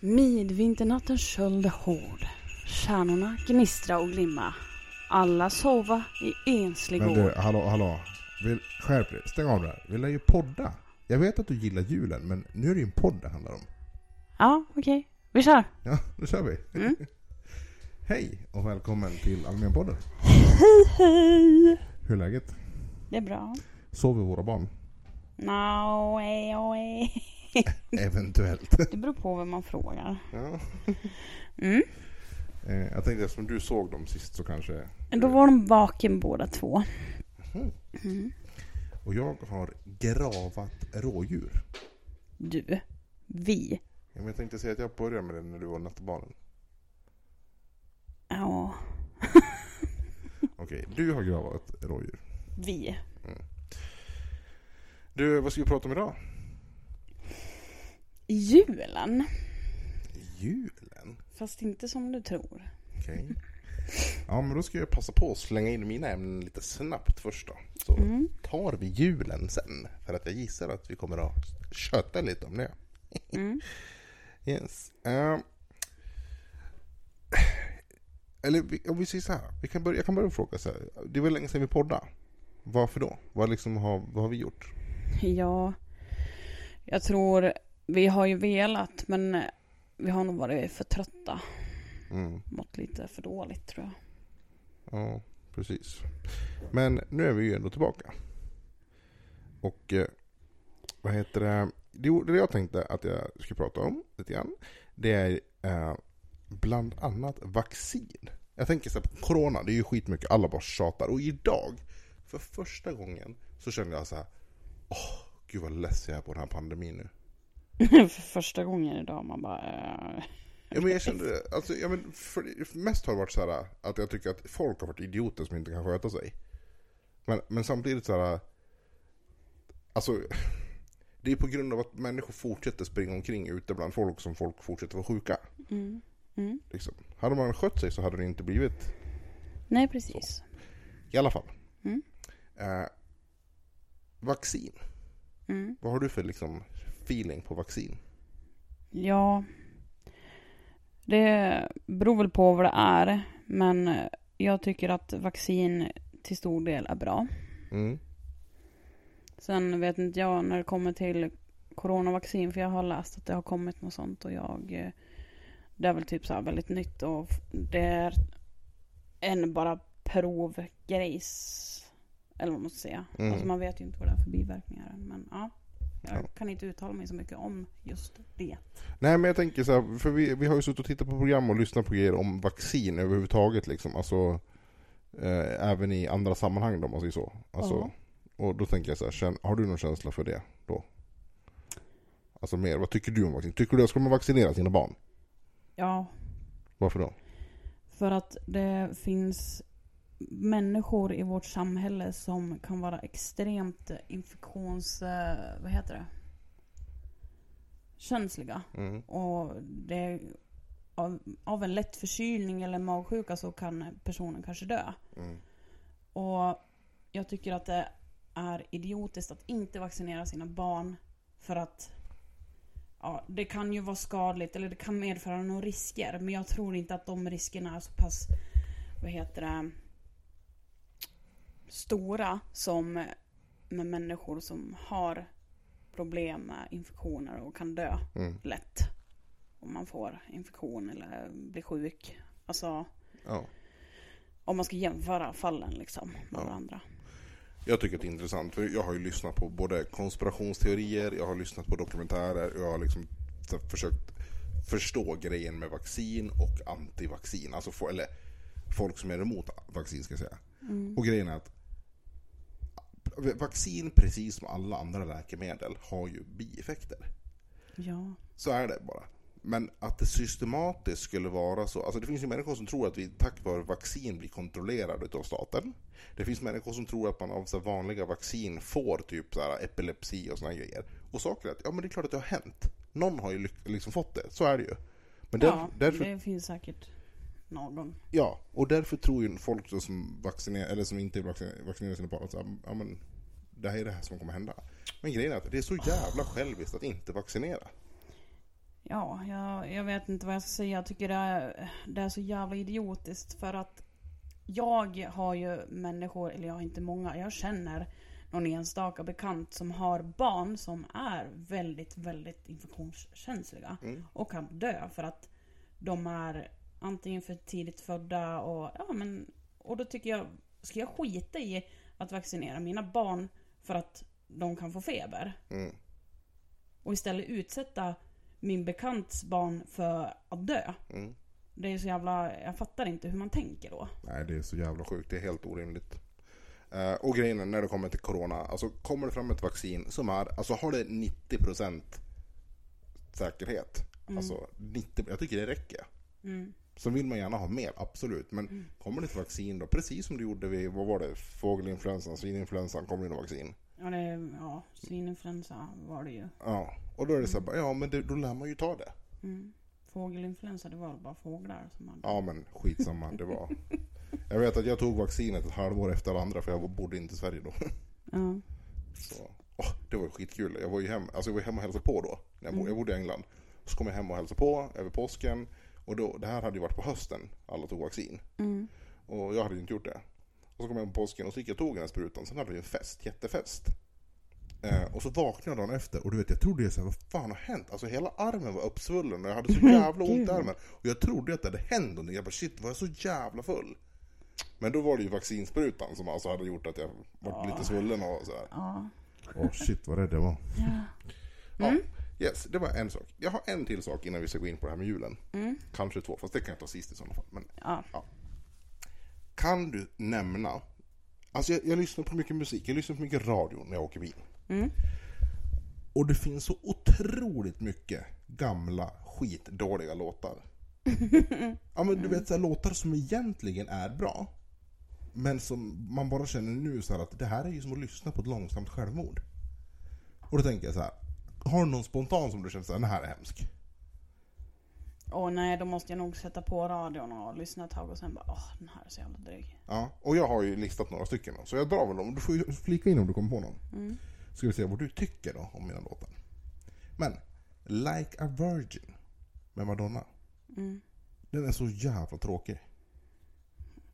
Midvinternattens köld är hård. Stjärnorna gnistra och glimma. Alla sova i enslig Men du, hallå, hallå. Vill, skärp dig. Stäng av det här. Vi lär ju podda. Jag vet att du gillar julen, men nu är det ju en podd det handlar om. Ja, okej. Vi kör. Ja, nu kör vi. Mm. Hej och välkommen till Allmänpodden. Hej, hej. Hur är läget? Det är bra. Sover våra barn? No, ej, ej. Eventuellt. Det beror på vem man frågar. Ja. Mm. Eh, Jag tänkte eftersom du såg dem sist så kanske... Då var de vaken båda två. Mm. Och jag har gravat rådjur. Du. Vi. Ja, Jag tänkte säga att jag började med det när du var nattbarnen. Ja. Okej, du har gravat rådjur. Vi. Du, vad ska vi prata om idag? Julen. Julen? Fast inte som du tror. Okej. Ja, men då ska jag passa på att slänga in mina ämnen lite snabbt först då. Så Mm. tar vi julen sen. För att jag gissar att vi kommer att köta lite om det. Mm. Yes. Ehm. eller vi- om vi säger så här. Vi kan börja, jag kan börja fråga så här. Det var länge sedan vi poddade. Varför då? Vad, liksom har, vad har vi gjort? Ja, jag tror vi har ju velat men vi har nog varit för trötta. Mm. Mått lite för dåligt tror jag. Ja, precis. Men nu är vi ju ändå tillbaka. Och eh, vad heter det? Det det jag tänkte att jag skulle prata om lite grann. Det är eh, bland annat vaccin. Jag tänker så här, på corona, det är ju skitmycket, alla bara tjatar. Och idag, för första gången, så kände jag så här. Åh, gud vad less jag är på den här pandemin nu. för första gången idag man bara... eh, Ja, men jag kände, alltså, ja, men för, mest har det varit så här att jag tycker att folk har varit idioter som inte kan sköta sig. Men, men samtidigt så här, alltså, det är på grund av att människor fortsätter springa omkring ute bland folk som folk fortsätter vara sjuka. Mm. Mm. Liksom. Hade man skött sig så hade det inte blivit, Nej, precis. i alla fall. Mm. Eh, vaccin, Mm. vad har du för liksom, feeling på vaccin? Ja, det beror väl på vad det är. Men jag tycker att vaccin till stor del är bra. Mm. Sen vet inte jag när det kommer till coronavaccin för jag har läst att det har kommit något sånt och jag det är väl typ så väldigt nytt och det är en bara provgrejs eller vad man ska säga. Mm. Alltså man vet ju inte vad det är för biverkningar men ja. Jag Ja. kan inte uttala mig så mycket om just det. Nej men jag tänker så här, för vi, vi har ju suttit och tittat på program och lyssnat på grejer om vaccin överhuvudtaget liksom. Alltså, eh, även i andra sammanhang då, om man säger så. Alltså, Ja. Och då tänker jag så här, har du någon känsla för det då? Alltså mer, vad tycker du om vaccin? Tycker du att ska man vaccinera sina barn? Ja, Varför då? för att det finns människor i vårt samhälle som kan vara extremt infektions... eh, Vad heter det? Känsliga. Mm. Och det, av, av en lätt förkylning eller magsjuka så kan personen kanske dö. Mm. Och jag tycker att det är idiotiskt att inte vaccinera sina barn för att ja, det kan ju vara skadligt eller det kan medföra några risker. Men jag tror inte att de riskerna är så pass, vad heter det, stora som med människor som har problem med infektioner och kan dö Mm. lätt. Om man får infektion eller blir sjuk. Alltså Ja. om man ska jämföra fallen liksom med Ja. varandra. Jag tycker att det är intressant, för jag har ju lyssnat på både konspirationsteorier, jag har lyssnat på dokumentärer, och jag har liksom försökt förstå grejen med vaccin och antivaccin. Alltså eller folk som är emot vaccin ska jag säga. Och grejen är att vaccin, precis som alla andra läkemedel, har ju bieffekter. Ja. Så är det bara. Men att det systematiskt skulle vara så. Alltså det finns ju människor som tror att vi tack vare vaccin blir kontrollerade av staten. Det finns människor som tror att man av så vanliga vaccin får typ så här epilepsi och såna här grejer. Och saker är att, ja men det är klart att det har hänt. Någon har ju liksom fått det, så är det ju. Men där, ja, därför, det finns säkert någon. ja, och därför tror ju folk som, vaccinerar, eller som inte vacciner- vaccinerar sina barn att ja, men, det här är det här som kommer hända. Men grejen är att det är så jävla själviskt att inte vaccinera. Ja, jag, jag vet inte vad jag ska säga. Jag tycker det är, det är så jävla idiotiskt för att jag har ju människor, eller jag har inte många, jag känner någon enstaka bekant som har barn som är väldigt, väldigt infektionskänsliga. Mm. Och kan dö för att de är antingen för tidigt födda och ja men och då tycker jag, ska jag skita i att vaccinera mina barn för att de kan få feber? Mm. Och istället utsätta min bekants barn för att dö. Mm. Det är så jävla, jag fattar inte hur man tänker då. Nej, det är så jävla sjukt. Det är helt orimligt. Eh, och grejen är när det kommer till corona, alltså kommer det fram ett vaccin som är, alltså har det 90% säkerhet. Alltså 90, jag tycker det räcker. Mm. Så vill man gärna ha mer, absolut. Men kommer det ett vaccin då, precis som det gjorde vid, vad var det, fågelinfluensan, svininfluensan, kommer det något vaccin. Ja, det, ja svininfluensa var det ju. Ja, och då är det så här, bara, ja men det, då lär man ju ta det. Mm. Fågelinfluensa, det var bara fåglar som hade. Ja men skitsamma, det var. Jag vet att jag tog vaccinet ett halvår efter alla andra för jag bodde inte i Sverige då. Ja. Så, åh, det var ju skitkul. Jag var ju hem, alltså jag var hemma och hälsade på då. När jag, bo, Mm. jag bodde i England. Så kom jag hem och hälsade på över påsken. Och då, det här hade ju varit på hösten, alla tog vaccin. Mm. Och jag hade ju inte gjort det. Och så kom jag hem på påsken och så gick jag och tog den här sprutan. Sen hade vi en fest, jättefest. Eh, och så vaknade jag dagen efter och du vet jag trodde jag så här, vad fan har hänt? Alltså hela armen var uppsvullen och jag hade så jävla ont i armen. Och jag trodde att det hade hänt någonting. Jag bara shit, var jag så jävla full? Men då var det ju vaccinsprutan som alltså hade gjort att jag var lite svullen och så här. Ja. Åh shit vad rädd jag var. Ja. Ja, yes, det var en sak. Jag har en till sak innan vi ska gå in på det här med julen. Mm. Kanske två, fast det kan jag ta sist i sådana fall. Men Ja. kan du nämna, alltså jag, jag lyssnar på mycket musik, jag lyssnar på mycket radio när jag åker bil. Mm. Och det finns så otroligt mycket gamla skitdåliga låtar. ja men du vet så här, låtar som egentligen är bra. Men som man bara känner nu så att det här är ju som att lyssna på ett långsamt självmord. Och då tänker jag så här. Har du någon spontan som du känner så här, den här är hemsk? Åh nej, då måste jag nog sätta på radion och lyssna ett tag och sen bara åh, den här är så jävla dryg. Ja, och jag har ju listat några stycken då, så jag drar väl dem. Du får ju flika in om du kommer på någon. Mm. Ska vi se vad du tycker då om mina låtar. Men, Like a Virgin med Madonna. Mm. Den är så jävla tråkig.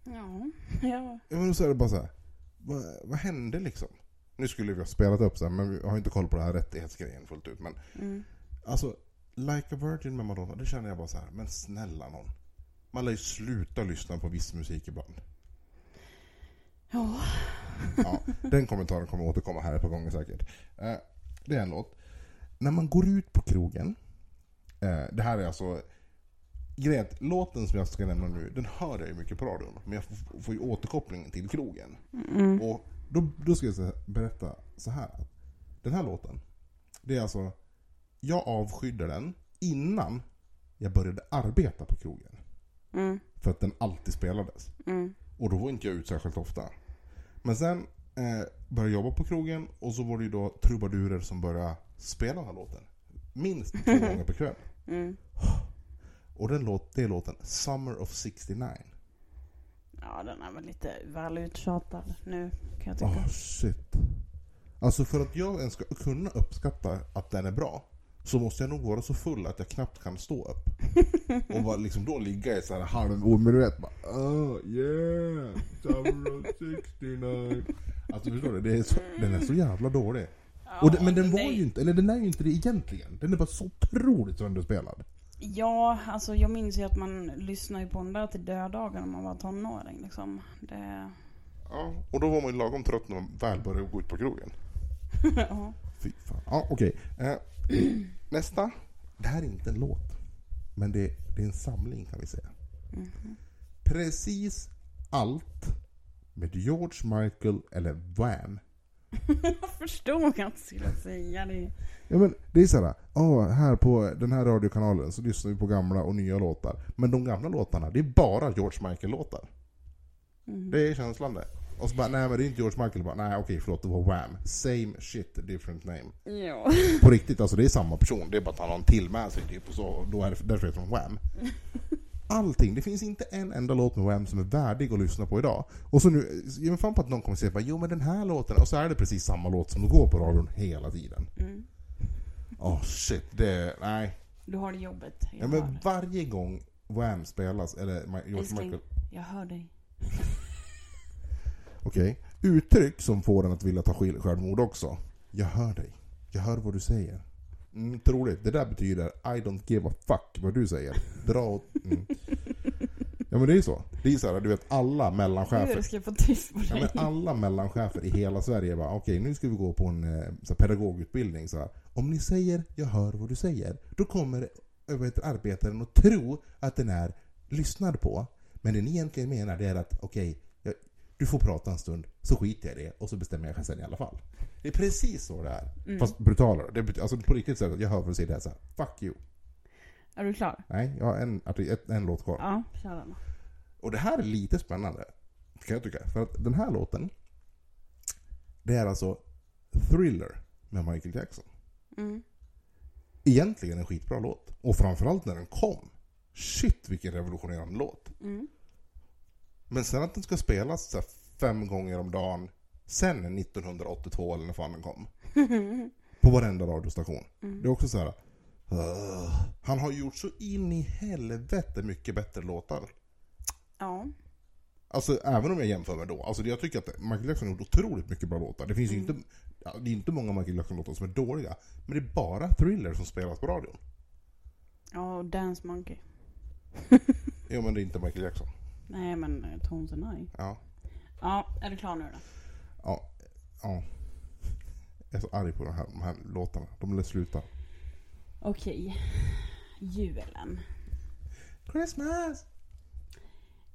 Ja, ja. Ja, men så är det bara så här. Vad, vad hände liksom? Nu skulle vi ha spelat upp så här, men vi har inte koll på den här rättighetsgrejen fullt ut. Men Mm. alltså, Like a Virgin med Madonna, det känner jag bara så här. Men snälla någon. Man lär ju sluta lyssna på viss musik ibland. Ja. Ja, den kommentaren kommer återkomma här ett par gånger säkert. Eh, det är en låt. När man går ut på krogen. Eh, det här är alltså... Grejen låten som jag ska nämna nu, den hör jag ju mycket på radion. Men jag får, ju återkoppling till krogen. Mm. Och då, då ska jag berätta så här. Den här låten, det är alltså... Jag avskydde den innan jag började arbeta på krogen. Mm. För att den alltid spelades. Mm. Och då var inte jag ute särskilt ofta. Men sen eh, började jag jobba på krogen och så var det ju då trubadurer som började spela den här låten. Minst två gånger per kväll. Mm. Och den låt, det är låten Summer of 69. Ja, den är väl lite väl uttjatad nu kan jag tycka. Åh shit. Alltså för att jag ens ska kunna uppskatta att den är bra så måste jag nog vara så full att jag knappt kan stå upp. Och bara liksom då ligga i så här halv... Men du vet bara oh yeah, Summer of 69. Alltså förstår du? Det är så, den är så jävla dålig. Och det, men den var ju inte, eller den är ju inte det egentligen. Den är bara så otroligt sönderspelad. Ja, alltså jag minns ju att man lyssnade ju på den där till döddagar när man var tonåring liksom. Det... Ja, och då var man ju lagom trött när man väl började gå ut på krogen. ja. Fy fan. Ja, okej. Eh, nästa. Det här är inte en låt. Men det, det är en samling kan vi säga. Precis allt med George Michael eller Wham. Jag förstod att jag skulle säga det. Ja, men det är såhär, oh, här på den här radiokanalen så lyssnar vi på gamla och nya låtar. Men de gamla låtarna, det är bara George Michael-låtar. Mm. Det är känslan det. Och så bara, nej men det är inte George Michael. Bara, nej okej förlåt, det var Wham. Same shit, different name. Ja. På riktigt, alltså det är samma person. Det är bara att han har en till med sig typ. Och så, då är det därför heter de Wham. Allting. Det finns inte en enda låt med Wham som är värdig att lyssna på idag. Och så nu, ge mig fan på att någon kommer säga bara, jo men den här låten, och så är det precis samma låt som går på radion hela tiden. Mm. Oh, shit, det, nej. Du har det jobbet. Ja, men hör. varje gång Wham spelas, eller George Älskling. Michael... Jag hör dig. Okej. Uttryck som får en att vilja ta själv- självmord också. Jag hör dig. Jag hör vad du säger. Mm, inte roligt. Det där betyder I don't give a fuck vad du säger. Dra åt... Mm. Ja men det är ju så. Det är så här, du vet alla mellanchefer. Hur ska jag få tyst på Ja, dig? men alla mellanchefer i hela Sverige bara, okej nu ska vi gå på en eh, så här, pedagogutbildning. Så här. Om ni säger 'jag hör vad du säger' då kommer heter, arbetaren att tro att den är lyssnad på. Men det ni egentligen menar det är att okej, jag- du får prata en stund, så skiter jag i det och så bestämmer jag sen i alla fall. Det är precis så det är. Mm. Fast brutalare. Det alltså på riktigt så jag hör vad du säger det är så här, 'fuck you' Är du klar? Nej, jag har en, ett, en låt kvar. Ja, kör den. Och det här är lite spännande, kan jag tycka. För att den här låten, det är alltså Thriller med Michael Jackson. Mm. Egentligen en skitbra låt. Och framförallt när den kom. Shit vilken revolutionerande låt. Mm. Men sen att den ska spelas så fem gånger om dagen sen 1982 eller när fan den kom. På varenda radiostation. Mm. Det är också så här. "Ugh." han har gjort så in i helvete mycket bättre låtar. Ja. Alltså även om jag jämför med då. Alltså jag tycker att Michael Jackson har gjort otroligt mycket bra låtar. Det finns ju inte, det är inte många Michael Jackson-låtar som är dåliga. Men det är bara Thriller som spelas på radion. Ja, och Dance Monkey. Jo men det är inte Michael Jackson. Nej, men eh, Tones and I. Ja. Ja, är du klar nu då? Ja. ja. Jag är så arg på de här, de här låtarna. De vill sluta. Okej. Julen. Christmas!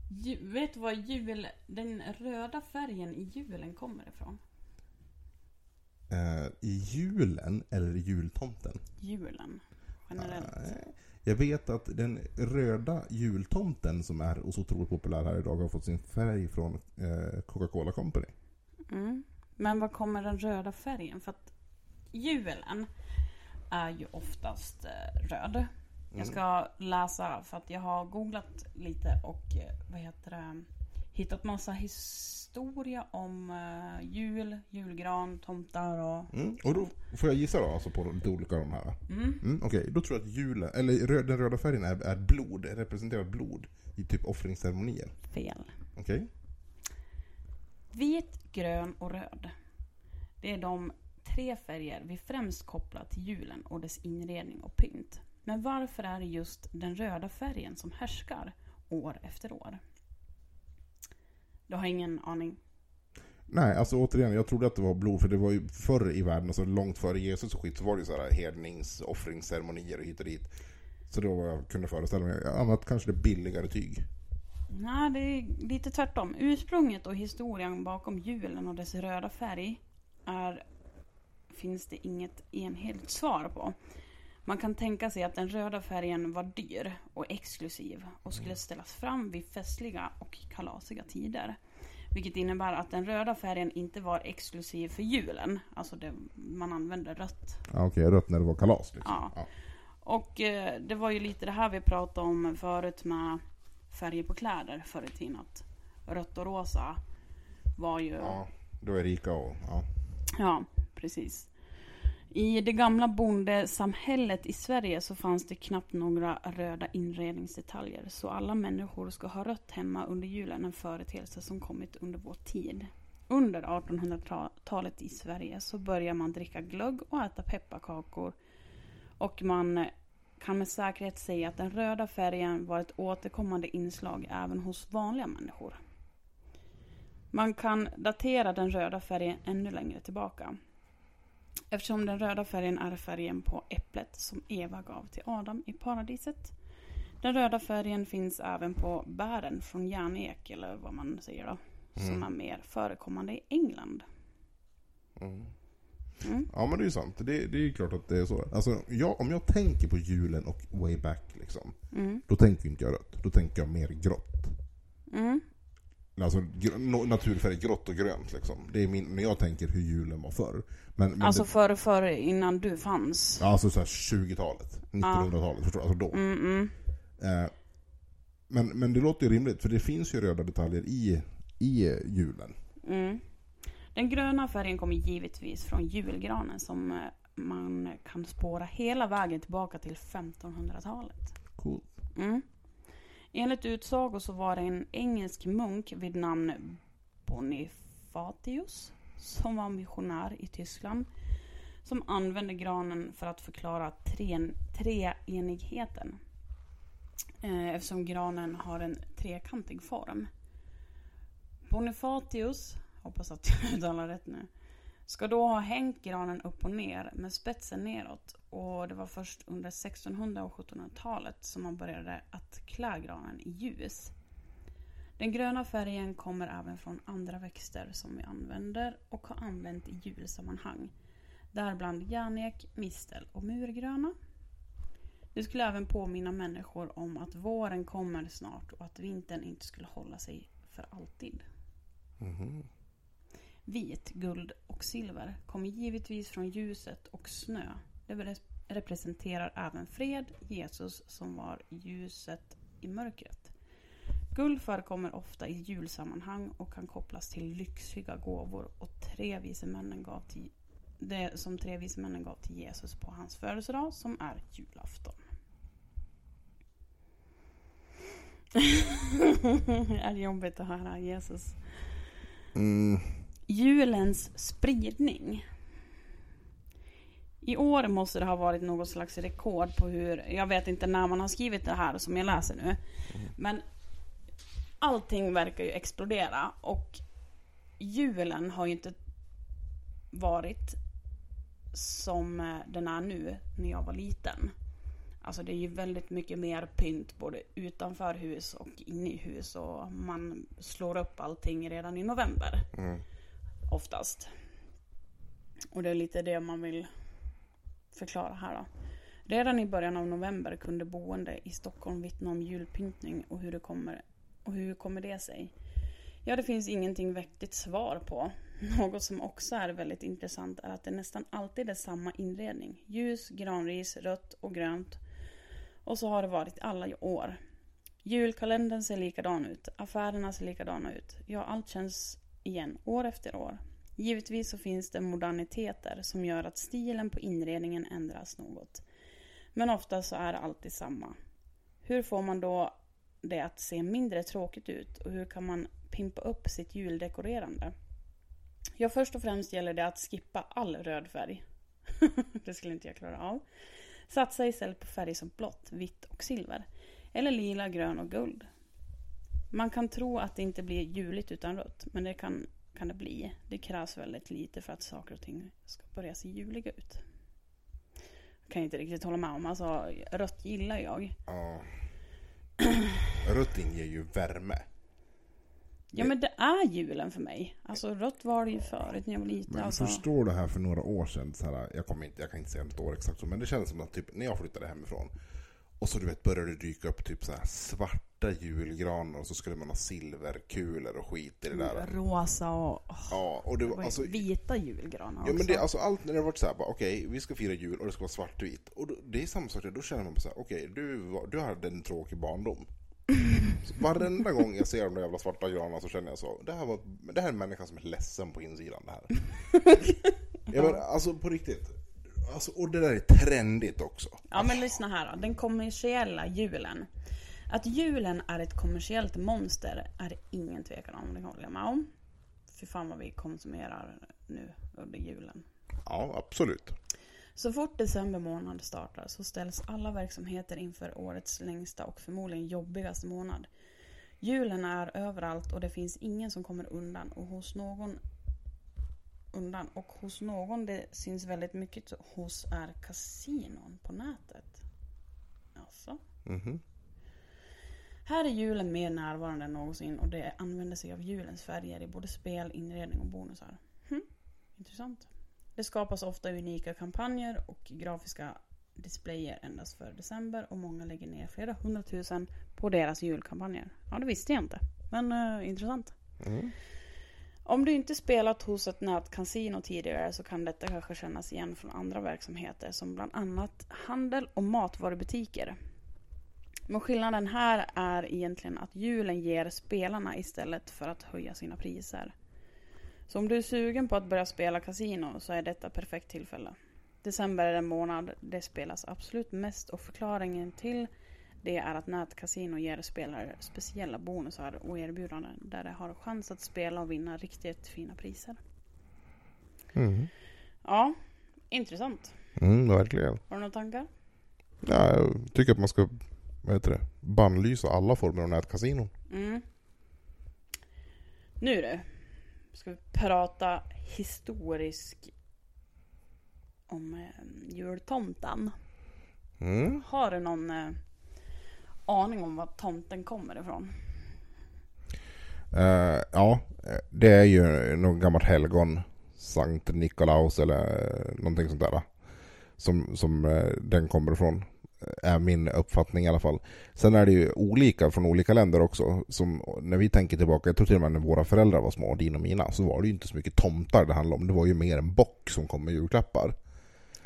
Ju, vet du var jul, den röda färgen i julen kommer ifrån? Eh, I julen eller i jultomten? Julen. Generellt. Nej. Jag vet att den röda jultomten som är så otroligt populär här idag har fått sin färg från eh, Coca-Cola Company. Mm. Men var kommer den röda färgen? För att julen är ju oftast eh, röd. Jag ska läsa för att jag har googlat lite och eh, vad heter det? Hittat massa historia om eh, jul, julgran, tomtar och... Mm. Och då får jag gissa då alltså på lite olika av de här? Mm. Mm, Okej, då tror jag att julen, eller den röda färgen är, är blod, representerar blod i typ offringsceremonier. Fel. Okej? Vit, grön och röd. Det är de tre färger vi främst kopplar till julen och dess inredning och pynt. Men varför är det just den röda färgen som härskar år efter år? Du har ingen aning? Nej, alltså återigen, jag trodde att det var blod, för det var ju förr i världen, alltså långt före Jesus och skit, så var det ju sådana här hednings offringsceremonier och hit och dit. Så då var jag kunde föreställa mig, annat kanske det billigare tyg. Nej, det är lite tvärtom. Ursprunget och historien bakom julen och dess röda färg är, finns det inget enhetligt svar på. Man kan tänka sig att den röda färgen var dyr och exklusiv och skulle ställas fram vid festliga och kalasiga tider. Vilket innebär att den röda färgen inte var exklusiv för julen. Alltså det, man använde rött Ja, Okej, rött när det var kalas liksom. Ja. Ja. och eh, det var ju lite det här vi pratade om förut med färger på kläder förr i tiden. Att rött och rosa var ju... ja, då är rika och... Ja. Ja, precis. I det gamla bondesamhället i Sverige så fanns det knappt några röda inredningsdetaljer. Så alla människor ska ha rött hemma under julen, en företeelse som kommit under vår tid. Under 1800-talet i Sverige så börjar man dricka glögg och äta pepparkakor. Och man kan med säkerhet säga att den röda färgen var ett återkommande inslag även hos vanliga människor. Man kan datera den röda färgen ännu längre tillbaka. Eftersom den röda färgen är färgen på äpplet som Eva gav till Adam i paradiset. Den röda färgen finns även på bären från järnek, eller vad man säger då. Som Mm. är mer förekommande i England. Mm. Mm. Ja men det är ju sant. Det, det är ju klart att det är så. Alltså, jag, om jag tänker på julen och way back liksom. Mm. Då tänker inte jag rött. Då tänker jag mer grått. Mm. Alltså gr- naturfärg, grått och grönt liksom. Det är min, när jag tänker hur julen var förr. Men, men Alltså det, före, före, innan du fanns. ja, alltså så här 20-talet, 1900-talet, förstår du? Alltså då. Mm, mm. Eh, men, men det låter ju rimligt, för det finns ju röda detaljer i, i julen. Mm. Den gröna färgen kommer givetvis från julgranen som eh, man kan spåra hela vägen tillbaka till 1500-talet. Cool. Mm. Enligt utsago så var det en engelsk munk vid namn Bonifatius som var missionär i Tyskland som använde granen för att förklara tre, treenigheten. Eh, eftersom granen har en trekantig form. Bonifatius, hoppas att jag uttalar rätt nu, ska då ha hängt granen upp och ner med spetsen neråt. Och det var först under 1600 och 1700-talet som man började att klä granen i ljus. Den gröna färgen kommer även från andra växter som vi använder och har använt i julsammanhang. Däribland järnek, mistel och murgröna. Det skulle även påminna människor om att våren kommer snart och att vintern inte skulle hålla sig för alltid. Mhm. Vit, guld och silver kommer givetvis från ljuset och snö. Det representerar även fred, Jesus som var ljuset i mörkret. Guld förekommer ofta i julsammanhang och kan kopplas till lyxiga gåvor och tre vise männen gav till, det som tre vise männen gav till Jesus på hans födelsedag som är julafton. är det jobbigt att höra Jesus? Mm. Julens spridning. I år måste det ha varit något slags rekord på hur, jag vet inte när man har skrivit det här som jag läser nu. Men allting verkar ju explodera och julen har ju inte varit som eh, den är nu när jag var liten. Alltså det är ju väldigt mycket mer pynt både utanför hus och inne i hus och man slår upp allting redan i november Mm oftast. Och det är lite det man vill förklara här då. Redan i början av november kunde boende i Stockholm vittna om julpyntning och hur det kommer, och hur kommer det sig? Ja, det finns ingenting vettigt svar på. Något som också är väldigt intressant är att det nästan alltid är samma inredning. Ljus, granris, rött och grönt. Och så har det varit alla år. Julkalendern ser likadan ut. Affärerna ser likadana ut. Ja, allt känns igen år efter år. Givetvis så finns det moderniteter som gör att stilen på inredningen ändras något. Men ofta så är det alltid samma. Hur får man då det att se mindre tråkigt ut och hur kan man pimpa upp sitt juldekorerande? Ja, först och främst gäller det att skippa all röd färg. det skulle inte jag klara av. Satsa istället på färger som blått, vitt och silver. Eller lila, grön och guld. Man kan tro att det inte blir juligt utan rött, men det kan, kan det bli. Det krävs väldigt lite för att saker och ting ska börja se juliga ut. Jag kan inte riktigt hålla med om. Alltså, rött gillar jag. Ja. Rött inger ju värme. Ja, men det är julen för mig. Alltså, rött var det ju förut när jag var liten. Men Alltså, förstår du här för några år sedan, så här, jag, kommer inte, jag kan inte säga något år exakt så, men det kändes som att typ, när jag flyttade hemifrån och så du vet började det dyka upp typ så svarta julgranar och så skulle man ha silverkulor och skit i det där. rosa och åh, Ja, och det var vad alltså... vita julgranar Ja men också. det, alltså allt när det har varit så här, okej vi ska fira jul och det ska vara svartvitt. Och då, det är samma sak då känner man bara så här, okej du, var- du hade en tråkig barndom. Så varenda gång jag ser de där jävla svarta granarna så känner jag så, det här, var, det här är en människa som är ledsen på insidan det här. ja, men, alltså på riktigt. Alltså, och det där är trendigt också. Ja men lyssna här då. Den kommersiella julen. Att julen är ett kommersiellt monster är det ingen tvekan om. Det håller jag med om. Fy fan vad vi konsumerar nu under julen. Ja, absolut. Så fort december månad startar så ställs alla verksamheter inför årets längsta och förmodligen jobbigaste månad. Julen är överallt och det finns ingen som kommer undan och hos någon undan och hos någon det syns väldigt mycket hos är kasinon på nätet. Alltså. Mhm. Här är julen mer närvarande än någonsin och det använder sig av julens färger i både spel, inredning och bonusar. Hm, intressant. Det skapas ofta unika kampanjer och grafiska displayer endast för december och många lägger ner flera hundratusen på deras julkampanjer. Ja, det visste jag inte. Men eh, intressant. Mm. Om du inte spelat hos ett nätkasino tidigare så kan detta kanske kännas igen från andra verksamheter som bland annat handel och matvarubutiker. Men skillnaden här är egentligen att julen ger spelarna istället för att höja sina priser. Så om du är sugen på att börja spela kasino så är detta perfekt tillfälle. December är den månad det spelas absolut mest och förklaringen till det är att nätkasino ger spelare speciella bonusar och erbjudanden där de har chans att spela och vinna riktigt fina priser. Mm. Ja, intressant. Mm, verkligen. Har du några tankar? Ja, jag tycker att man ska vad heter det, bannlysa alla former av nätkasinon. Mm. Nu du. Ska vi prata historisk om eh, jultomten. Mm. Har du någon eh, aning om var tomten kommer ifrån? Uh, ja, det är ju någon gammalt helgon. Sankt Nikolaus eller eh, någonting sånt där. Som, som eh, den kommer ifrån. Är min uppfattning i alla fall. Sen är det ju olika från olika länder också. Som när vi tänker tillbaka, jag tror till och med när våra föräldrar var små, din och mina, så var det ju inte så mycket tomtar det handlade om. Det var ju mer en bock som kom med julklappar.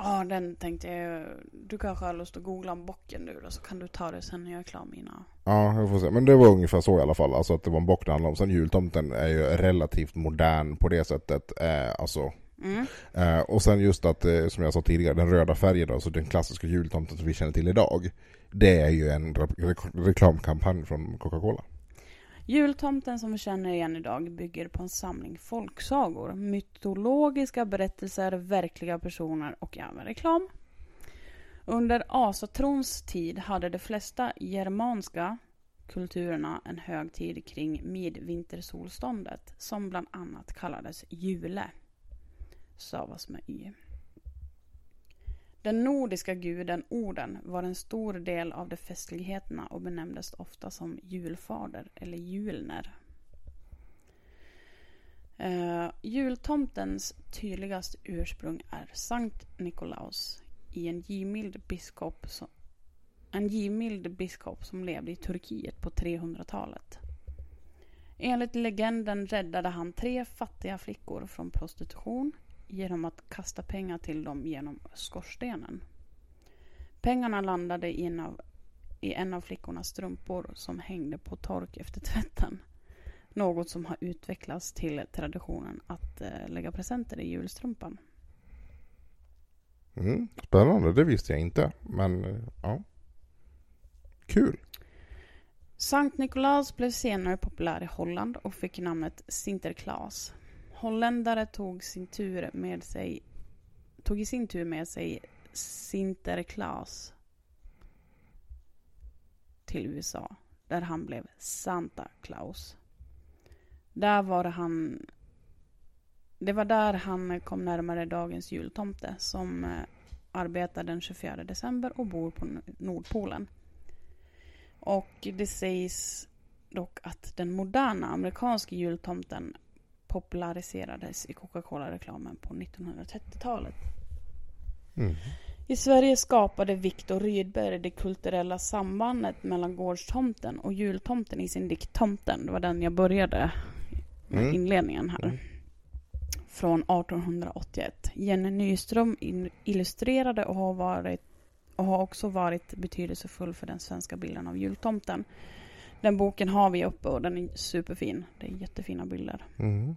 Ja, den tänkte jag. Du kanske har lust att googla om bocken du då, så kan du ta det sen när jag är klar med mina. Ja, jag får se. Men det var ungefär så i alla fall. Alltså att det var en bock det handlade om. Sen jultomten är ju relativt modern på det sättet. Eh, alltså Mm. Eh, och sen just att, eh, som jag sa tidigare, den röda färgen, alltså den klassiska jultomten som vi känner till idag. Det är ju en re re reklamkampanj från Coca-Cola. Jultomten som vi känner igen idag bygger på en samling folksagor, mytologiska berättelser, verkliga personer och även reklam. Under asatrons tid hade de flesta germanska kulturerna en högtid kring midvintersolståndet som bland annat kallades jule. Stavas med y. Den nordiska guden Orden var en stor del av de festligheterna och benämndes ofta som julfader eller julner. Uh, jultomtens tydligaste ursprung är Sankt Nikolaus i en givmild biskop som, en givmild biskop som levde i Turkiet på 300-talet. Enligt legenden räddade han tre fattiga flickor från prostitution genom att kasta pengar till dem genom skorstenen. Pengarna landade i en av, i en av flickornas strumpor som hängde på tork efter tvätten. Något som har utvecklats till traditionen att eh, lägga presenter i julstrumpan. Mm, spännande, det visste jag inte. Men eh, ja. Kul. Sankt Nikolaus blev senare populär i Holland och fick namnet Sinterklaas. Holländare tog, sin tur med sig, tog i sin tur med sig Sinterklaas till USA, där han blev Santa Claus. Där var han... Det var där han kom närmare dagens jultomte som eh, arbetar den 24 december och bor på Nordpolen. Och det sägs dock att den moderna amerikanska jultomten populariserades i Coca-Cola-reklamen på 1930-talet. Mm. I Sverige skapade Viktor Rydberg det kulturella sambandet mellan gårdstomten och jultomten i sin dikt Tomten. Det var den jag började med Mm. inledningen här. Mm. Från 1881. Jenny Nyström illustrerade och har, varit, och har också varit betydelsefull för den svenska bilden av jultomten. Den boken har vi uppe och den är superfin. Det är jättefina bilder. Mm.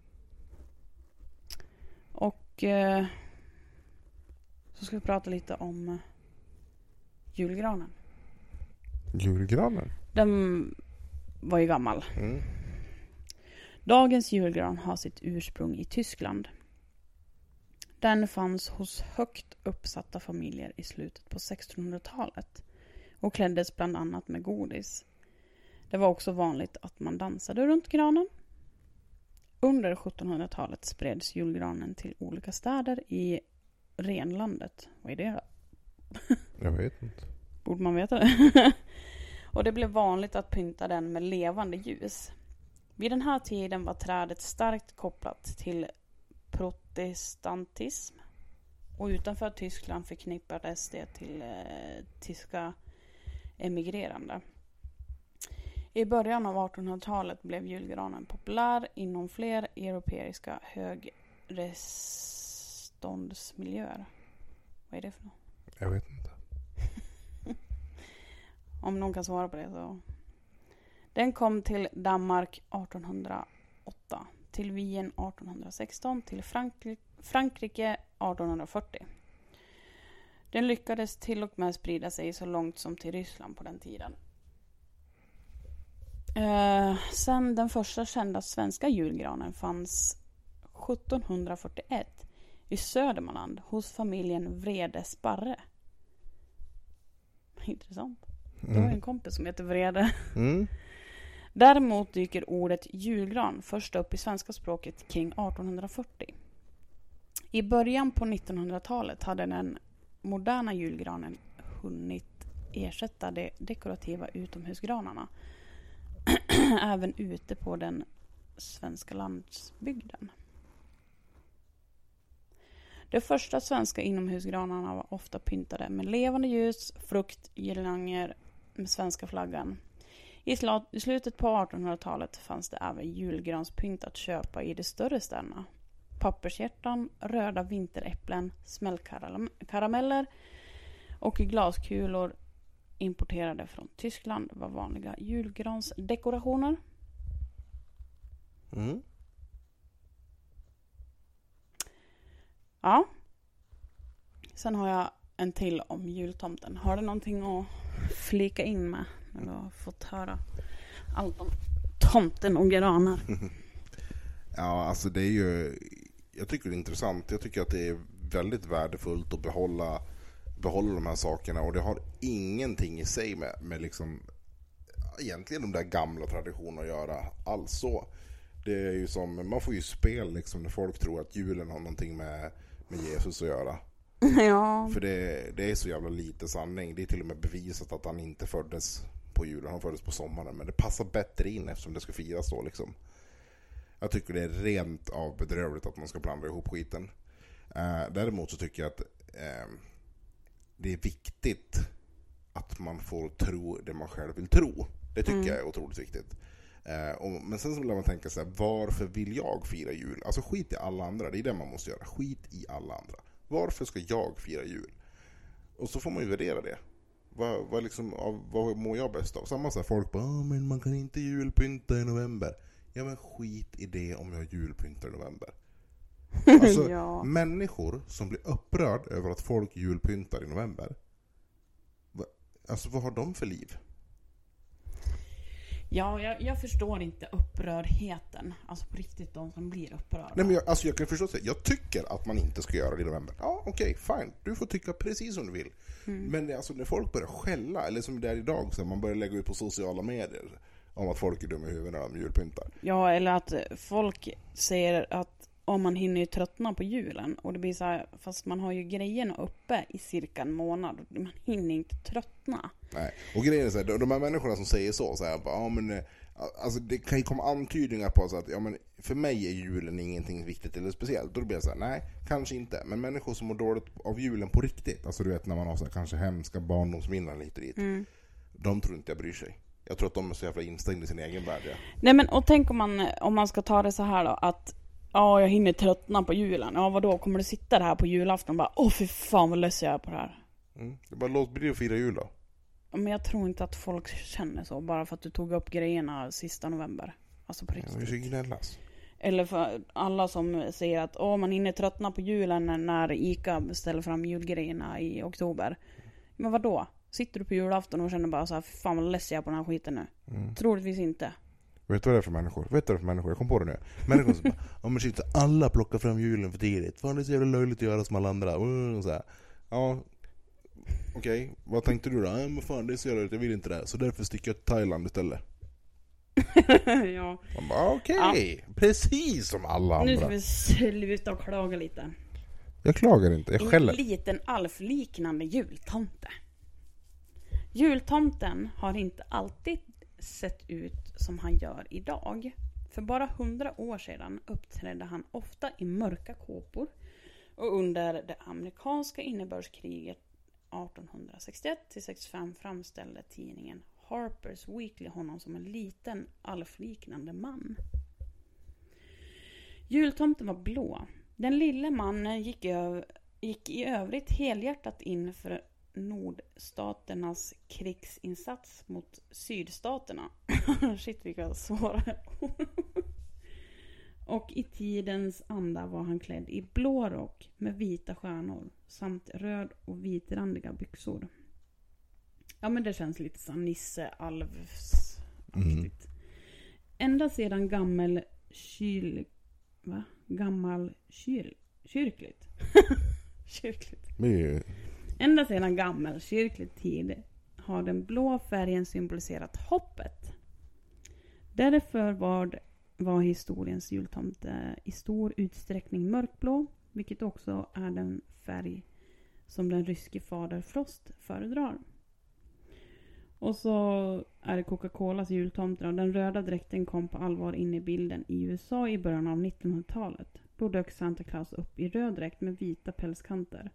Och eh, så ska vi prata lite om eh, julgranen. Julgranen. Den var ju gammal. Mm. Dagens julgran har sitt ursprung i Tyskland. Den fanns hos högt uppsatta familjer i slutet på 1600-talet och kläddes bland annat med godis. Det var också vanligt att man dansade runt granen. Under 1700-talet spreds julgranen till olika städer i renlandet. Vad är det då? Jag vet inte. Borde man veta det? och det blev vanligt att pynta den med levande ljus. Vid den här tiden var trädet starkt kopplat till protestantism. Och utanför Tyskland förknippades det till eh, tyska emigrerande. I början av 1800-talet blev julgranen populär inom fler europeiska högreståndsmiljöer. Vad är det för något? Jag vet inte. Om någon kan svara på det så. Den kom till Danmark 1808. Till Wien 1816. Till Frankri- Frankrike 1840. Den lyckades till och med sprida sig så långt som till Ryssland på den tiden. Eh, sen den första kända svenska julgranen fanns 1741 i Södermanland hos familjen Vrede Sparre. Intressant. Du har ju en kompis som heter Vrede. Mm. Däremot dyker ordet julgran först upp i svenska språket kring 1840. I början på 1900-talet hade den moderna julgranen hunnit ersätta de dekorativa utomhusgranarna. Även ute på den svenska landsbygden. De första svenska inomhusgranarna var ofta pyntade med levande ljus, frukt, girlanger med svenska flaggan. I i slutet på 1800-talet fanns det även julgranspynt att köpa i de större städerna. Pappershjärtan, röda vinteräpplen, smällkarameller och glaskulor importerade från Tyskland var vanliga julgransdekorationer. Mm. Ja. Sen har jag en till om jultomten. Har du någonting att flika in med? När du har fått höra allt om tomten och granar. Ja, alltså det är ju... Jag tycker det är intressant. Jag tycker att det är väldigt värdefullt att behålla, behålla de här sakerna. Och det har ingenting i sig med, med liksom... Egentligen de där gamla traditionerna att göra. Alltså. Det är ju som... Man får ju spel liksom när folk tror att julen har någonting med, med Jesus att göra. ja. För det, det är så jävla lite sanning. Det är till och med bevisat att han inte föddes på julen. Han föddes på sommaren. Men det passar bättre in eftersom det ska firas då liksom. Jag tycker det är rent av bedrövligt att man ska blanda ihop skiten. Eh, däremot så tycker jag att eh, det är viktigt att man får tro det man själv vill tro. Det tycker Mm. jag är otroligt viktigt. Eh, och, men sen så vill man tänka så här, varför vill jag fira jul? Alltså skit i alla andra, det är det man måste göra. Skit i alla andra. Varför ska jag fira jul? Och så får man ju värdera det. Vad, vad, liksom, vad mår jag bäst av? Samma här, folk bara "Ah, men man kan inte julpynta i november. Ja men skit i det om jag julpyntar i november. Alltså, ja. Människor som blir upprörd över att folk julpyntar i november. Alltså vad har de för liv? ja, jag, jag förstår inte upprördheten. Alltså på riktigt de som blir upprörda. Nej, men jag, alltså jag kan förstå det. Jag tycker att man inte ska göra det i november. Ja, okej, fine. Du får tycka precis som du vill. Men alltså när folk börjar skälla, eller som det är idag, så man börjar lägga ut på sociala medier om att folk är dumma i huvudet när de julpyntar. Ja, eller att folk säger att om man hinner ju tröttna på julen. Och det blir så här, fast man har ju grejerna uppe i cirka en månad. Man hinner inte tröttna. Nej. Och grejen är så här, de- här människorna som säger så, så här, bara, ja, men, eh, alltså, det kan ju komma antydningar på så att ja, men, för mig är julen ingenting viktigt eller speciellt. Då blir jag så här, nej, kanske inte. Men människor som mår dåligt av julen på riktigt, alltså du vet när man har så här, kanske hemska barndomsminnen lite dit. De tror inte jag bryr sig. Jag tror att de är så jävla instängda i sin egen värld. Ja. Nej men och tänk om man, om man ska ta det så här då att Ja, jag hinner tröttna på julen. Ja, vadå? Kommer du sitta där på julafton och bara Åh fy fan vad less jag är på det här. Mm. Det bara låt bli att fira jul då. Men jag tror inte att folk känner så bara för att du tog upp grejerna sista november. Alltså på Ja, riktigt. vi ska gnällas. Eller för alla som säger att Åh, man hinner tröttna på julen när ICA ställer fram julgrejerna i oktober. Men vad då? Sitter du på julafton och känner bara så här, "Fy fan vad less jag är på den här skiten nu? Mm. Troligtvis inte. Vet du vad det är för människor? Vet du vad det är för människor? Jag kom på det nu. Människor som bara, ja men shit, alla plockar fram julen för tidigt. Fan det är så jävla löjligt att göra som alla andra. Mm, så här. Ja, okej. Vad tänkte du då? Ja men fan det är så jävla löjligt, jag vill inte det. Så därför sticker jag till Thailand istället. ja. Man bara okej, precis som alla Nu ska andra. vi sluta och klaga lite. Jag klagar inte, jag En skäller. liten Alf-liknande jultomte. Jultomten har inte alltid sett ut som han gör idag. För bara hundra år sedan uppträdde han ofta i mörka kåpor och under det amerikanska innebördskriget 1861-65 framställde tidningen Harper's Weekly honom som en liten alfliknande man. Jultomten var blå. Den lille mannen gick, gick i övrigt helhjärtat in för nordstaternas krigsinsats mot sydstaterna. Shit vilka svåra. Och i tidens anda var han klädd i blå rock med vita stjärnor samt röd och vitrandiga byxor. Ja men det känns lite som Nisse Alvs-aktigt. Ända sedan gammel kyl... Va? Gammal kyl... Kyrkligt? Kyrkligt. Ju- Ända sedan gammelkyrklig tid har den blå färgen symboliserat hoppet. Därför var, var historiens jultomte i stor utsträckning mörkblå, vilket också är den färg som den ryske fader Frost föredrar. Och så är det Coca-Colas jultomte och den röda dräkten kom på allvar in i bilden i USA i början av 1900-talet. Då dök Santa Claus upp i röd dräkt med vita pälskanter.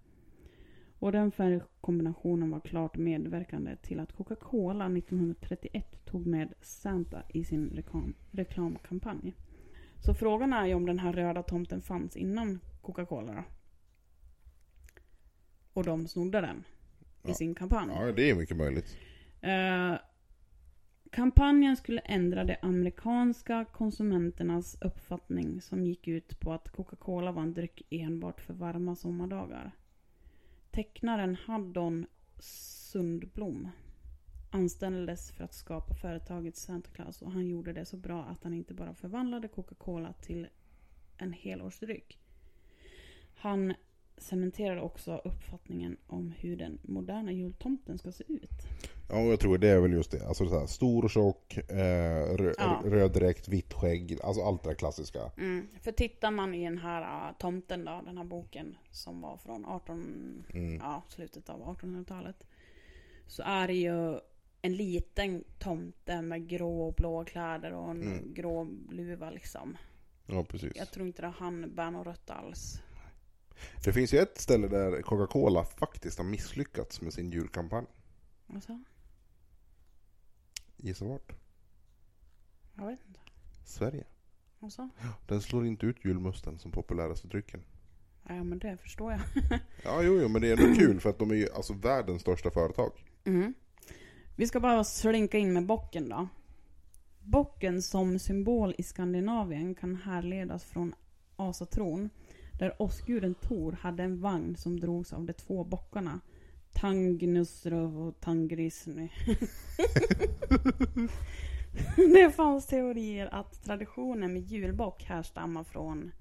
Och den färgkombinationen var klart medverkande till att Coca-Cola 1931 tog med Santa i sin reklam, reklamkampanj. Så frågan är ju om den här röda tomten fanns innan Coca-Cola då? Och de snodde den i Ja. sin kampanj. Ja, det är mycket möjligt. Eh, kampanjen skulle ändra de amerikanska konsumenternas uppfattning som gick ut på att Coca-Cola var en dryck enbart för varma sommardagar. Tecknaren Haddon Sundblom anställdes för att skapa företaget Santa Claus och han gjorde det så bra att han inte bara förvandlade Coca-Cola till en helårsdryck. Han cementerade också uppfattningen om hur den moderna jultomten ska se ut. Ja, jag tror det är väl just det. Alltså så här, stor, tjock, eh, rö, Ja. röd dräkt, vitt skägg. Alltså allt det där klassiska. Mm. För tittar man i den här uh, tomten då, den här boken som var från 18, Mm. ja, slutet av 1800-talet. Så är det ju en liten tomte med grå och blå kläder och en Mm. grå luva liksom. Ja, precis. Jag tror inte att han bär något rött alls. Det finns ju ett ställe där Coca-Cola faktiskt har misslyckats med sin julkampanj. Alltså, Gissa vart? jag vet inte. Sverige. Alltså, Den slår inte ut julmusten som populäraste drycken. ja men det förstår jag. Ja, jo, jo, men det är ändå kul för att de är ju alltså världens största företag. Mm. Vi ska bara slinka in med bocken då. Bocken som symbol i Skandinavien kan härledas från asatron. Där åskguden Tor hade en vagn som drogs av de två bockarna. Tangnusrov och Tangrisny. det fanns teorier att traditionen med julbock härstammar från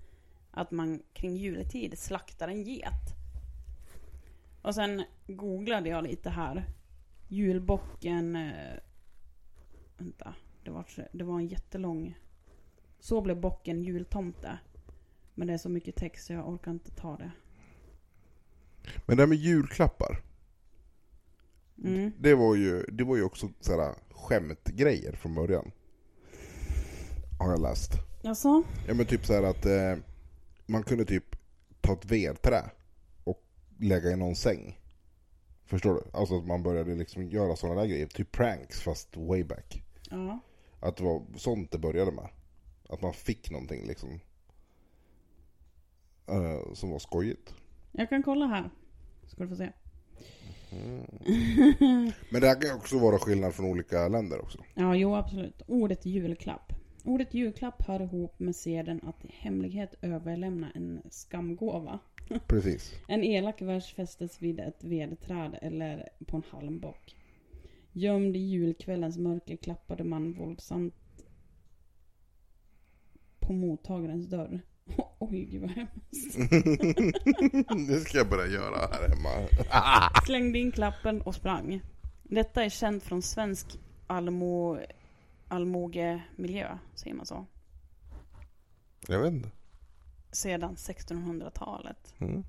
att man kring juletid slaktar en get. Och sen googlade jag lite här. Julbocken... Äh, vänta. Det var, det var en jättelång... Så blev bocken jultomte. Men det är så mycket text så jag orkar inte ta det. Men det här med julklappar. Mm. Det var ju, det var ju också sådär skämtgrejer från början. Har jag läst. Jaså? Ja men typ så här att eh, man kunde typ ta ett vedträ och lägga i någon säng. Förstår du? Alltså att man började liksom göra sådana där grejer. Typ pranks fast way back. Ja. Att det var sånt det började med. Att man fick någonting liksom. eh, som var skojigt. Jag kan kolla här. Ska du få se. Men det här kan också vara skillnad från olika länder också. Ja, jo absolut. Ordet julklapp. Ordet julklapp hör ihop med seden att i hemlighet överlämna en skamgåva. Precis. En elak vers fästes vid ett vedträd eller på en halmbock. Gömd i julkvällens mörker klappade man våldsamt på mottagarens dörr. Oj, gud vad hemskt. det ska jag börja göra här hemma. Slängde in klappen och sprang. Detta är känt från svensk allmo, allmogemiljö, säger man så. Jag vet inte. Sedan 1600-talet. Mm.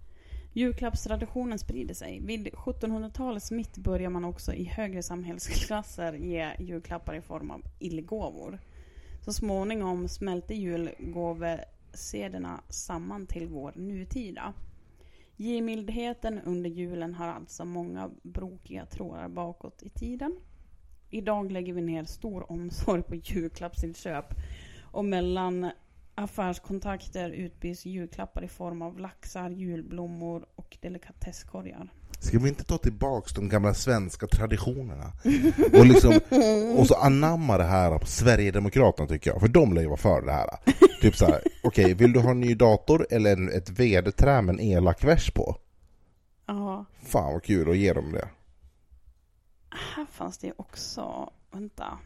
Julklappstraditionen sprider sig. Vid 1700-talets mitt börjar man också i högre samhällsklasser ge julklappar i form av illgåvor. Så småningom smälte sederna samman till vår nutida. Givmildheten under julen har alltså många brokiga trådar bakåt i tiden. Idag lägger vi ner stor omsorg på julklappsinköp och mellan affärskontakter utbyts julklappar i form av laxar, julblommor och delikatesskorgar. Ska vi inte ta tillbaks de gamla svenska traditionerna? Och, liksom, och så anamma det här på Sverigedemokraterna tycker jag, för de lär ju vara för det här. Typ så här, okej, okay, vill du ha en ny dator eller en, ett vedträ med en elak vers på? Ja. Fan vad kul att ge dem det. Här fanns det också, vänta.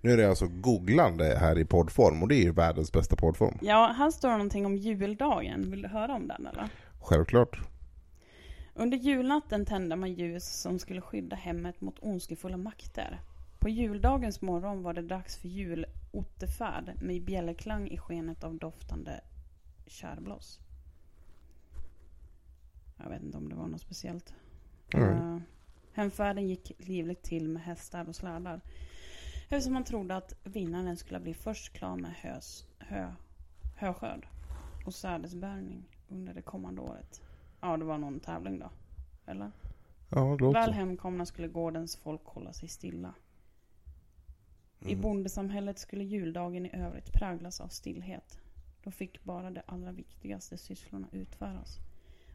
Nu är det alltså googlande här i poddform och det är ju världens bästa poddform. Ja, här står någonting om juldagen. Vill du höra om den eller? Självklart. Under julnatten tände man ljus som skulle skydda hemmet mot ondskefulla makter. På juldagens morgon var det dags för julotterfärd med bjällerklang i skenet av doftande kärbloss. Jag vet inte om det var något speciellt. Mm. Uh, hemfärden gick livligt till med hästar och slädar. Eftersom man trodde att vinnaren skulle bli först klar med hös, hö, höskörd och sädesbärgning under det kommande året. Ja, det var någon tävling då. Eller? Ja, det låter Väl hemkomna skulle gårdens folk hålla sig stilla. I Mm. bondesamhället skulle juldagen i övrigt präglas av stillhet. Då fick bara de allra viktigaste sysslorna utföras.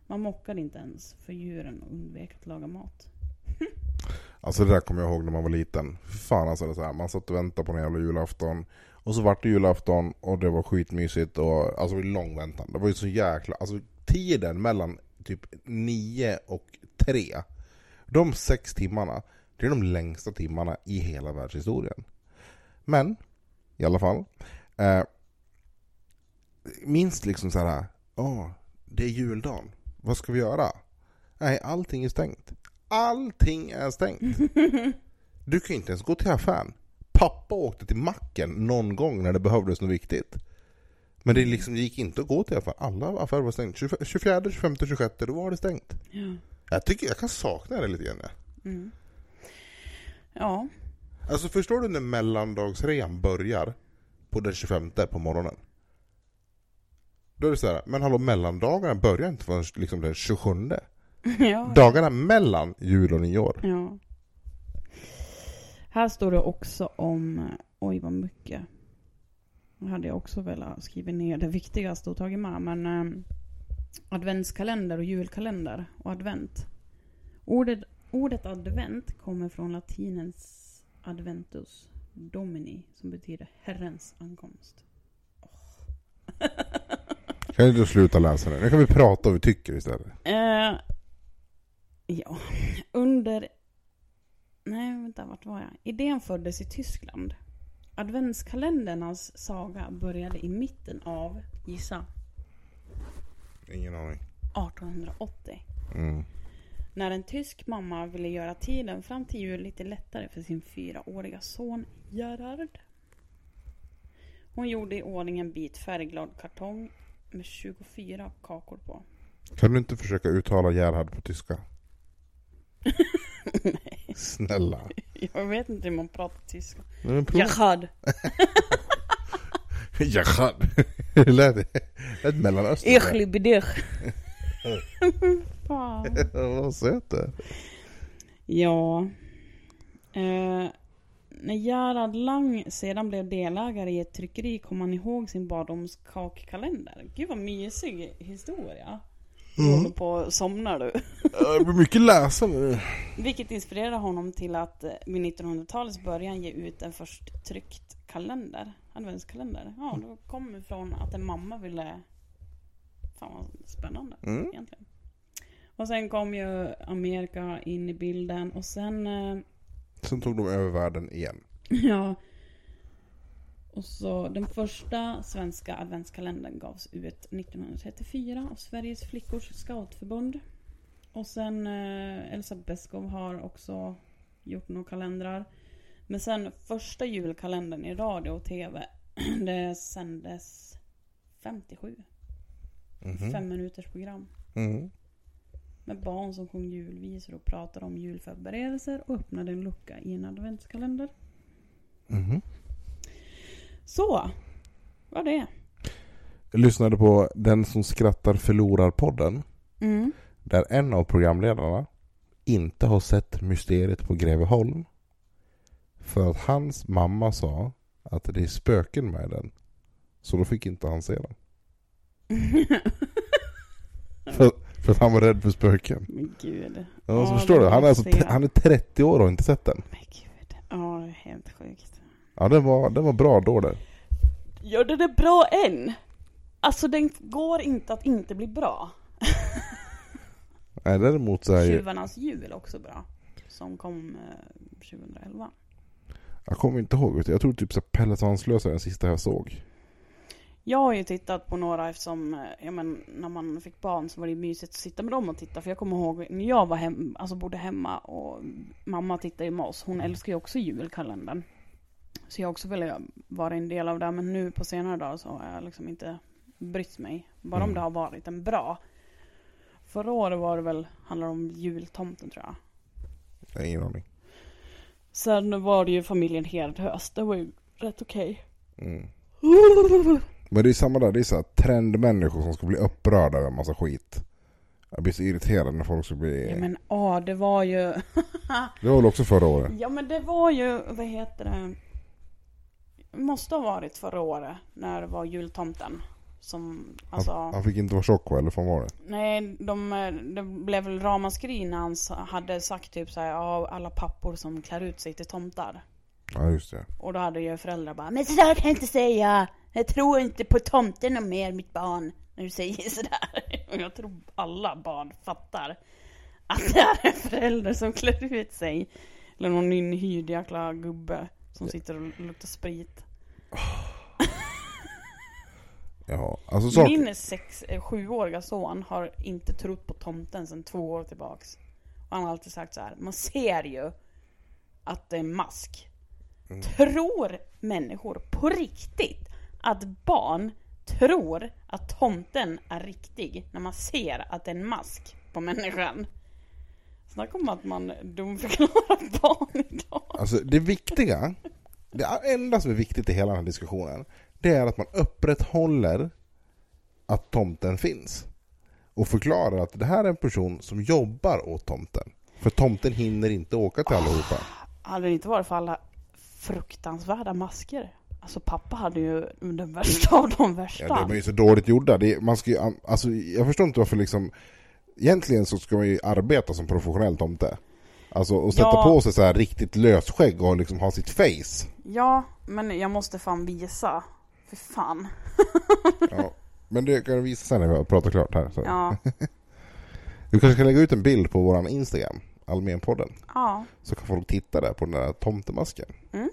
Man mockade inte ens för djuren och undvek att laga mat. Alltså det där kommer jag ihåg när man var liten. Fan alltså det så här, man satt och väntade på en jävla julafton. Och så vart det julafton och det var skitmysigt och alltså det var lång väntan. Det var ju så jäkla, alltså tiden mellan typ nio och tre. De sex timmarna, det är de längsta timmarna i hela världshistorien. Men, i alla fall. Eh, minst liksom så här, åh, det är juldagen. Vad ska vi göra? Nej, allting är stängt. Allting är stängt. Du kan inte ens gå till affären. Pappa åkte till macken någon gång när det behövdes något viktigt. Men det, liksom, det gick inte att gå till affären. Alla affärer var stängt. 24, 24 25, 26, då var det stängt. Ja. Jag tycker jag kan sakna det lite grann. ja. Mm. Ja. Alltså förstår du när mellandagsrean börjar på den 25 på morgonen? Då är det så här, men hallå mellandagarna börjar inte förrän liksom den 27. ja. Dagarna mellan jul och nyår. Ja. Här står det också om, oj vad mycket. Hade jag också velat skriva ner det viktigaste och tagit med. Men eh, adventskalender och julkalender och advent. Ordet, ordet advent kommer från latinens adventus domini som betyder Herrens ankomst. Kan inte du sluta läsa det? Nu kan vi prata vad vi tycker istället. Eh, ja, under... Nej, vänta, vart var jag? Idén föddes i Tyskland. Adventskalendernas saga började i mitten av, gissa, Ingen aning. 1880. Mm. När en tysk mamma ville göra tiden fram till jul lite lättare för sin fyraåriga son Gerhard. Hon gjorde i ordning en bit färgglad kartong med 24 kakor på. Kan du inte försöka uttala Gerhard på tyska? Nej, Snälla. jag vet inte hur man pratar tyska. Men prova. Gerhard. Gerhard. Hur lät det? Ett mellanöstern. Ich liebe dich. Fan. Vad söt du är. Ja. Eh, när Gerhard Lang sedan blev delägare i ett tryckeri kom han ihåg sin barndomskakkalender. Gud vad mysig historia. Du håller på somnar du. Det blir mycket läsande nu. Vilket inspirerade honom till att eh, vid 1900-talets början ge ut en först tryckt kalender. Adventskalender. Ja, det kom ifrån att en mamma ville... Fan vad spännande Mm. egentligen. Och sen kom ju Amerika in i bilden och sen... eh, Sen tog de över världen igen. Ja. Och så den första svenska adventskalendern gavs ut 1934 av Sveriges flickors scoutförbund. Och sen eh, Elsa Beskow har också gjort några kalendrar. Men sen första julkalendern i radio och tv, det sändes 57. Mhm. Fem minuters program. Mhm. Med barn som sjöng julvisor och pratade om julförberedelser och öppnade en lucka i en adventskalender. Mhm. Så, var det. Jag lyssnade på Den som skrattar förlorar-podden. Mm. Där en av programledarna inte har sett Mysteriet på Greveholm. För att hans mamma sa att det är spöken med den. Så då fick inte han se den. För, För att han var rädd för spöken. Men gud. Ja, Ja, så förstår det du, han är, alltså, han är 30 år och har inte sett den. Men gud. Ja, det är helt sjukt. Ja, den var, den var bra då där. Gör det det bra än? Alltså den går inte att inte bli bra. Nej, däremot så är ju, Tjuvarnas jul också bra. Som kom eh, 2011. jag kommer inte ihåg, jag tror typ så Pelle Svanslösa är den sista jag såg. Jag har ju tittat på några eftersom, eh, ja men när man fick barn så var det mysigt att sitta med dem och titta. För jag kommer ihåg när jag var hem, alltså bodde hemma och mamma tittade ju med oss. Hon älskar ju också julkalendern. Så jag också velat vara en del av det. Men nu på senare dagar så har jag liksom inte brytt mig. Bara om Mm. det har varit en bra. Förra året var det väl, handlar om jultomten tror jag. Jag har ingen aning. Sen var det ju familjen Herdhös. Det var ju rätt okej. Mm. Men det är samma där, det är så här trendmänniskor som ska bli upprörda över en massa skit. Jag blir så irriterad när folk ska bli... Ja men ja, det var ju... Det var väl också förra året? Ja men det var ju, vad heter det? Måste ha varit förra året när det var jultomten. Som, alltså, Han, han fick inte vara tjock eller vad var det? nej, de, det blev väl ramaskri när han hade sagt typ såhär, ja alla pappor som klär ut sig till tomtar. Ja just det. Och då hade ju föräldrar bara, men sådär kan jag inte säga. Jag tror inte på tomten och mer mitt barn. När du säger sådär. Och jag tror alla barn fattar. Att det är en förälder som klär ut sig. Eller någon inhyrd jäkla gubbe. Som sitter och luktar sprit. Jaha. Alltså sak... Min sex, eh, sjuåriga son har inte trott på tomten sedan två år tillbaks. Och han har alltid sagt så här: man ser ju att det är mask. Mm. Tror människor på riktigt att barn tror att tomten är riktig när man ser att det är en mask på människan? Snacka om att man dumförklarar barn idag. Alltså det viktiga, det enda som är viktigt i hela den här diskussionen, det är att man upprätthåller att tomten finns. Och förklarar att det här är en person som jobbar åt tomten. För tomten hinner inte åka till allihopa. Hade det inte varit för alla fruktansvärda masker. Alltså pappa hade ju den värsta av de värsta. Ja, de är ju så dåligt gjorda. Det man ska ju, alltså, jag förstår inte varför liksom... Egentligen så ska man ju arbeta som professionell tomte. Alltså och sätta Ja. på sig så här riktigt löst skägg och liksom ha sitt face. Ja, men jag måste fan visa. För fan. Ja. Men det kan jag visa sen när vi har pratat klart här. Så. Ja, Vi kanske ska lägga ut en bild på våran Instagram, Almenpodden. ja. Så kan folk titta där på den där tomtemasken. Mm.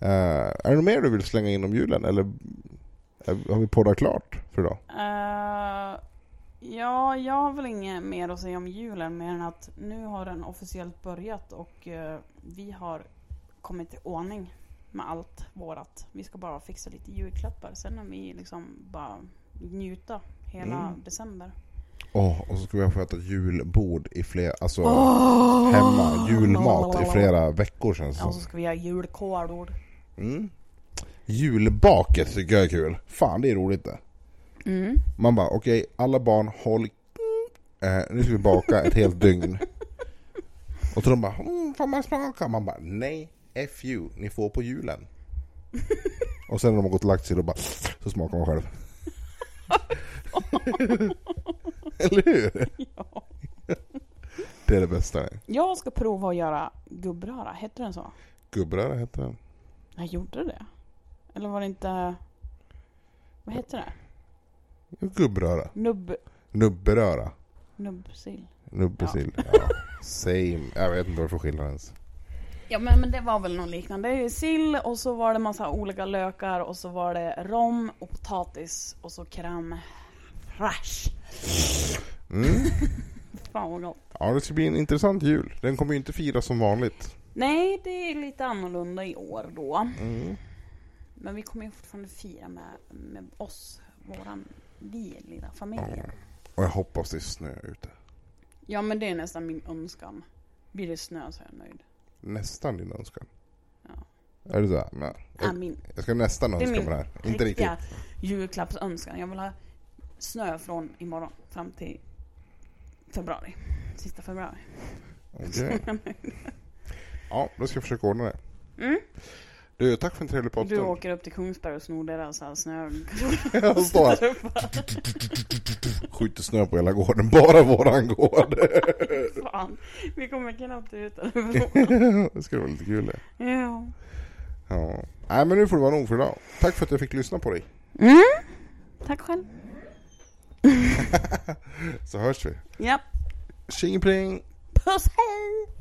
Eh, är det något mer du vill slänga in om julen? Eller har vi poddat klart för idag? Eh, ja, jag har väl inget mer att säga om julen mer än att nu har den officiellt börjat och eh, vi har kommit i ordning med allt vårat. Vi ska bara fixa lite julklappar. Sen har vi liksom bara njuta hela Mm. december. Åh, och så ska vi få äta julbord i flera, alltså Åh! hemma, julmat i flera veckor känns det Ja, och som. så ska vi ha julkolor. Mm. Julbaket tycker jag är kul. Fan det är roligt det. Mm. Man bara okej, alla barn håll eh, Nu ska vi baka ett helt dygn. Och så de bara mm, får man smaka? Man bara nej, F you, ni får på julen. Och sen när de har gått och lagt sig då bara så smakar man själv. Eller hur? Ja. Det är det bästa. Jag ska prova att göra gubbröra. Heter den så? Gubbröra heter den. Jag gjorde det. Eller var det inte... Vad heter det? Gubbröra. Nubb... Nubberöra. Nubbsill. Nubbesill. Ja. Same. Jag vet inte vad det är för skillnad ens. Ja men, men det var väl något liknande. Det är ju sill och så var det massa olika lökar och så var det rom och potatis och så crème fraîche. Mm. Fan vad gott. Ja, det ska bli en intressant jul. Den kommer ju inte firas som vanligt. Nej, det är lite annorlunda i år då. Mm. Men vi kommer ju fortfarande fira med, med oss, våran, vi lilla familj. Och jag hoppas det är snö ute. Ja men det är nästan min önskan. Blir det snö så är jag nöjd. Nästan din önskan. Ja. Är det så? Ja, Jag, min jag ska nästan Det är önska min på det här. Inte riktigt. riktiga julklappsönskan. Jag vill ha snö från imorgon fram till februari. Sista februari. Okej. Ja, då ska jag försöka ordna det. Mm. Du, tack för en trevlig Du poddstund. åker upp till Kungsberg och snor deras snö... Jag står här, skjuter snö på hela gården, bara våran gård. Fan, vi kommer knappt ut det skulle vara lite kul det. Ja. Ja. Nej men nu får det vara nog för idag. Tack för att jag fick lyssna på dig. Mm. Tack själv. Så hörs vi. Ja. Tjingeling! Puss hej!